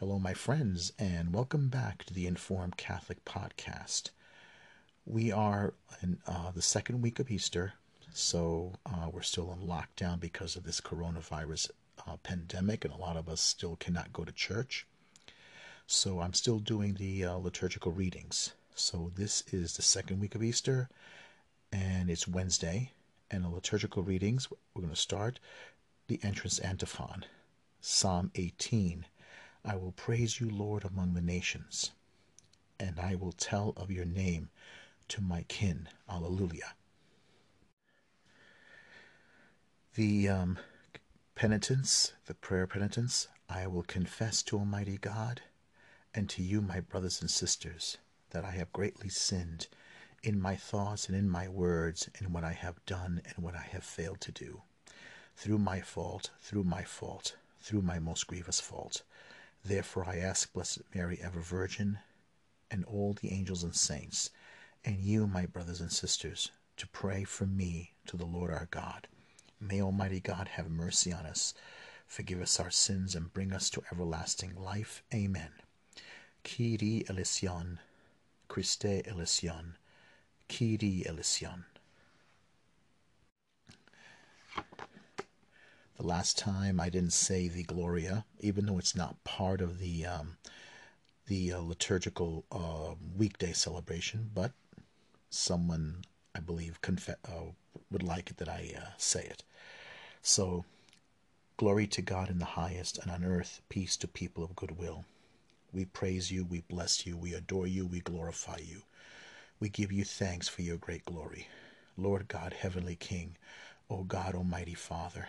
Hello, my friends, and welcome back to the Informed Catholic Podcast. We are in uh, the second week of Easter, so uh, we're still in lockdown because of this coronavirus uh, pandemic, and a lot of us still cannot go to church. So I'm still doing the uh, liturgical readings. So this is the second week of Easter, and it's Wednesday, and the liturgical readings, we're going to start the entrance antiphon, Psalm 18. I will praise you, Lord, among the nations, and I will tell of your name to my kin. Alleluia. The um, penitence, the prayer penitence, I will confess to Almighty God and to you, my brothers and sisters, that I have greatly sinned in my thoughts and in my words, in what I have done and what I have failed to do. Through my fault, through my fault, through my most grievous fault. Therefore I ask Blessed Mary, ever Virgin, and all the angels and saints, and you, my brothers and sisters, to pray for me to the Lord our God. May Almighty God have mercy on us, forgive us our sins, and bring us to everlasting life. Amen. Kyrie eleison, Christe eleison, Kyrie eleison. The last time I didn't say the Gloria, even though it's not part of the um, the uh, liturgical uh, weekday celebration, but someone I believe uh, would like it that I uh, say it. So, glory to God in the highest, and on earth peace to people of good will. We praise you, we bless you, we adore you, we glorify you. We give you thanks for your great glory. Lord God, Heavenly King, O God, Almighty Father,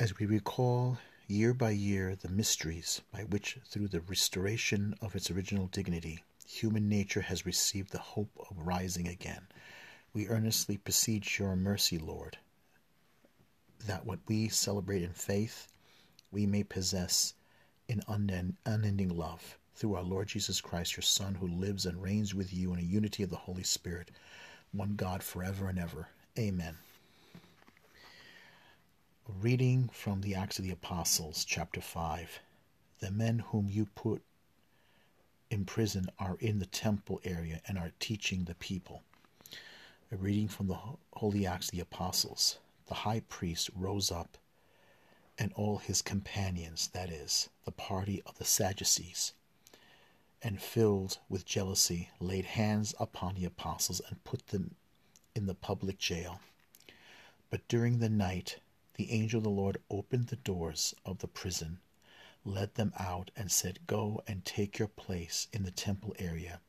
As we recall year by year the mysteries by which, through the restoration of its original dignity, human nature has received the hope of rising again, we earnestly beseech your mercy, Lord, that what we celebrate in faith we may possess in unending love through our Lord Jesus Christ, your Son, who lives and reigns with you in a unity of the Holy Spirit, one God forever and ever. Amen. Reading from the Acts of the Apostles, chapter 5. The men whom you put in prison are in the temple area and are teaching the people. A reading from the Holy Acts of the Apostles. The high priest rose up, and all his companions, that is, the party of the Sadducees, and filled with jealousy, laid hands upon the apostles and put them in the public jail. But during the night, the angel of the Lord opened the doors of the prison, led them out, and said, Go and take your place in the temple area,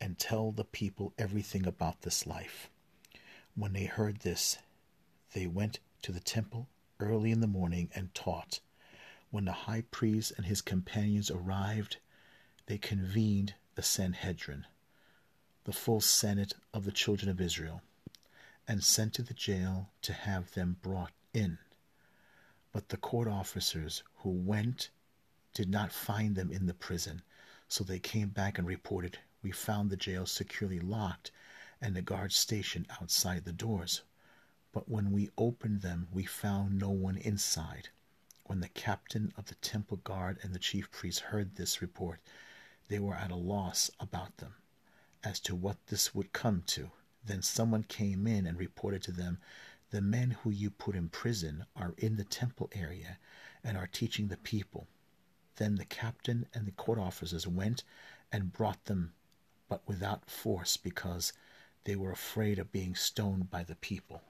and tell the people everything about this life. When they heard this, they went to the temple early in the morning and taught. When the high priest and his companions arrived, they convened the Sanhedrin, the full senate of the children of Israel, and sent to the jail to have them brought in. But the court officers who went did not find them in the prison, so they came back and reported, We found the jail securely locked and the guards stationed outside the doors. But when we opened them, we found no one inside. When the captain of the temple guard and the chief priests heard this report, they were at a loss about them, as to what this would come to. Then someone came in and reported to them the men who you put in prison are in the temple area and are teaching the people. Then the captain and the court officers went and brought them, but without force, because they were afraid of being stoned by the people.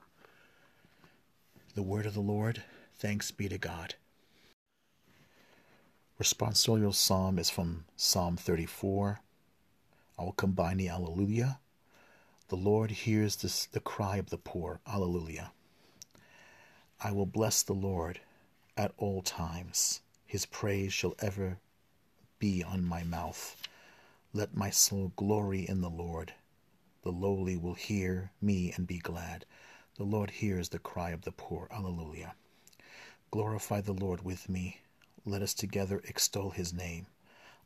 The word of the Lord, thanks be to God. Responsorial psalm is from Psalm 34. I will combine the Alleluia the Lord hears this, the cry of the poor. Alleluia. I will bless the Lord. at all times. His praise shall ever be on my mouth. Let my soul glory in the Lord. The lowly will hear me and be glad. The Lord hears the cry of the poor. Alleluia. Glorify the Lord with me. Let us together extol his name.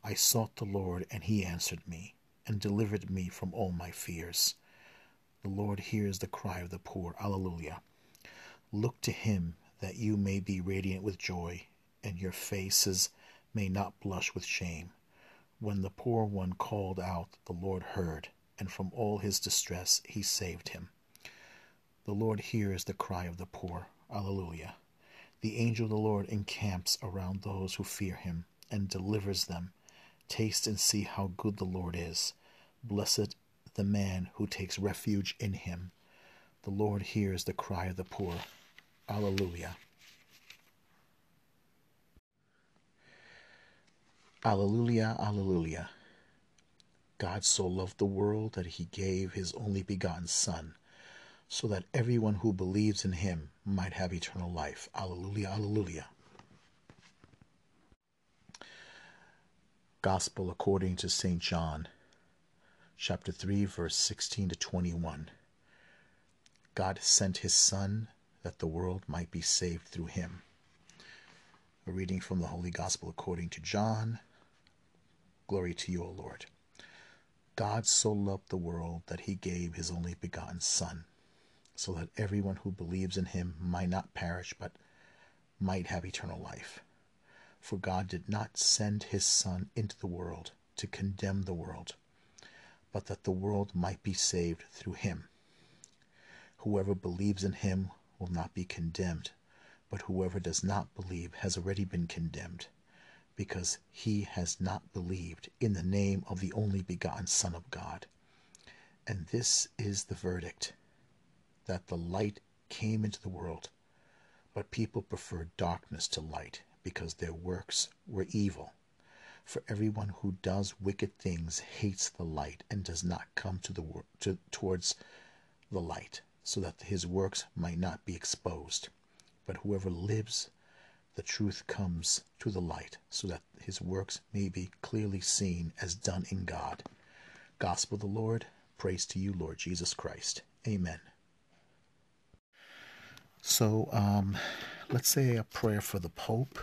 I sought the Lord, and he answered me, and delivered me from all my fears. The Lord hears the cry of the poor. Alleluia. Look to him that you may be radiant with joy, and your faces may not blush with shame. When the poor one called out, the Lord heard, and from all his distress he saved him. The Lord hears the cry of the poor. Alleluia. The angel of the Lord encamps around those who fear him and delivers them. Taste and see how good the Lord is. Blessed the man who takes refuge in him. The Lord hears the cry of the poor. Alleluia. Alleluia, Alleluia. God so loved the world that he gave his only begotten Son, so that everyone who believes in him might have eternal life. Alleluia, Alleluia. Gospel according to St. John, chapter 3, verse 16 to 21. God sent his Son that the world might be saved through him. A reading from the Holy Gospel according to John. Glory to you, O Lord. God so loved the world that he gave his only begotten Son, so that everyone who believes in him might not perish but might have eternal life. For God did not send his Son into the world to condemn the world, but that the world might be saved through him. Whoever believes in him will not be condemned, but whoever does not believe has already been condemned, because he has not believed in the name of the only begotten Son of God. And this is the verdict that the light came into the world, but people preferred darkness to light because their works were evil. For everyone who does wicked things hates the light and does not come to the to, towards the light, so that his works might not be exposed. But whoever lives the truth comes to the light, so that his works may be clearly seen as done in God. Gospel of the Lord, praise to you, Lord Jesus Christ. Amen. So, um, let's say a prayer for the Pope.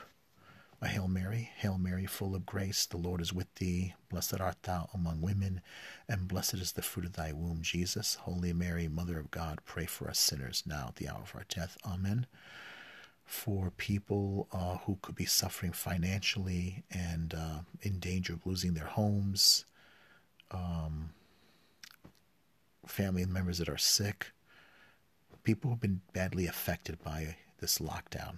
A Hail Mary, Hail Mary, full of grace, the Lord is with thee. Blessed art thou among women, and blessed is the fruit of thy womb, Jesus. Holy Mary, Mother of God, pray for us sinners now at the hour of our death. Amen. For people uh, who could be suffering financially and uh, in danger of losing their homes, um, family members that are sick, people who've been badly affected by this lockdown.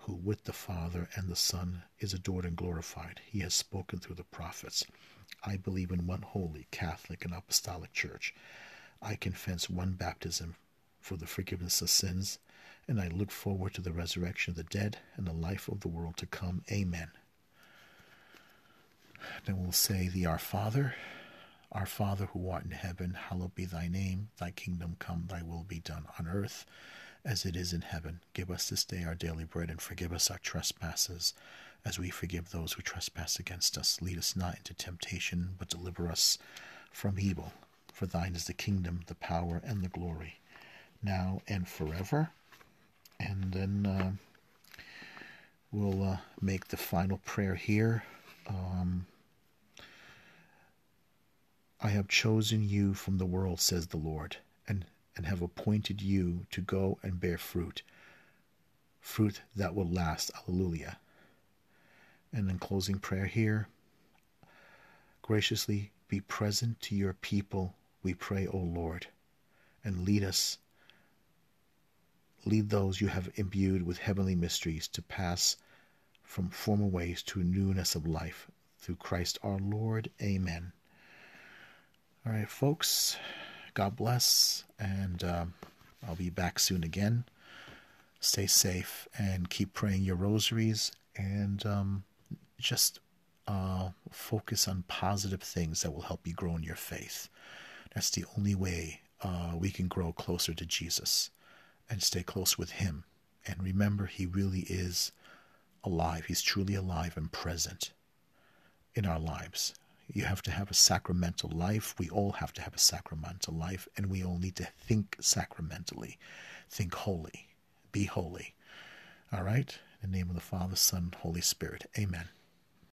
who with the Father and the Son is adored and glorified. He has spoken through the prophets. I believe in one holy, Catholic, and Apostolic Church. I confess one baptism for the forgiveness of sins, and I look forward to the resurrection of the dead and the life of the world to come. Amen. Then we'll say the Our Father. Our Father who art in heaven, hallowed be thy name. Thy kingdom come, thy will be done on earth as it is in heaven. Give us this day our daily bread and forgive us our trespasses as we forgive those who trespass against us. Lead us not into temptation, but deliver us from evil. For thine is the kingdom, the power, and the glory, now and forever. And then uh, we'll uh, make the final prayer here. Um, I have chosen you from the world, says the Lord, and, and have appointed you to go and bear fruit, fruit that will last. Alleluia. And in closing prayer here, graciously be present to your people, we pray, O Lord, and lead us. Lead those you have imbued with heavenly mysteries to pass from former ways to newness of life. Through Christ our Lord. Amen. All right, folks, God bless, and um, I'll be back soon again. Stay safe and keep praying your rosaries and um, just uh, focus on positive things that will help you grow in your faith. That's the only way uh, we can grow closer to Jesus and stay close with Him. And remember, He really is alive. He's truly alive and present in our lives. You have to have a sacramental life. We all have to have a sacramental life, and we all need to think sacramentally, think holy, be holy. All right? In the name of the Father, Son, Holy Spirit. Amen.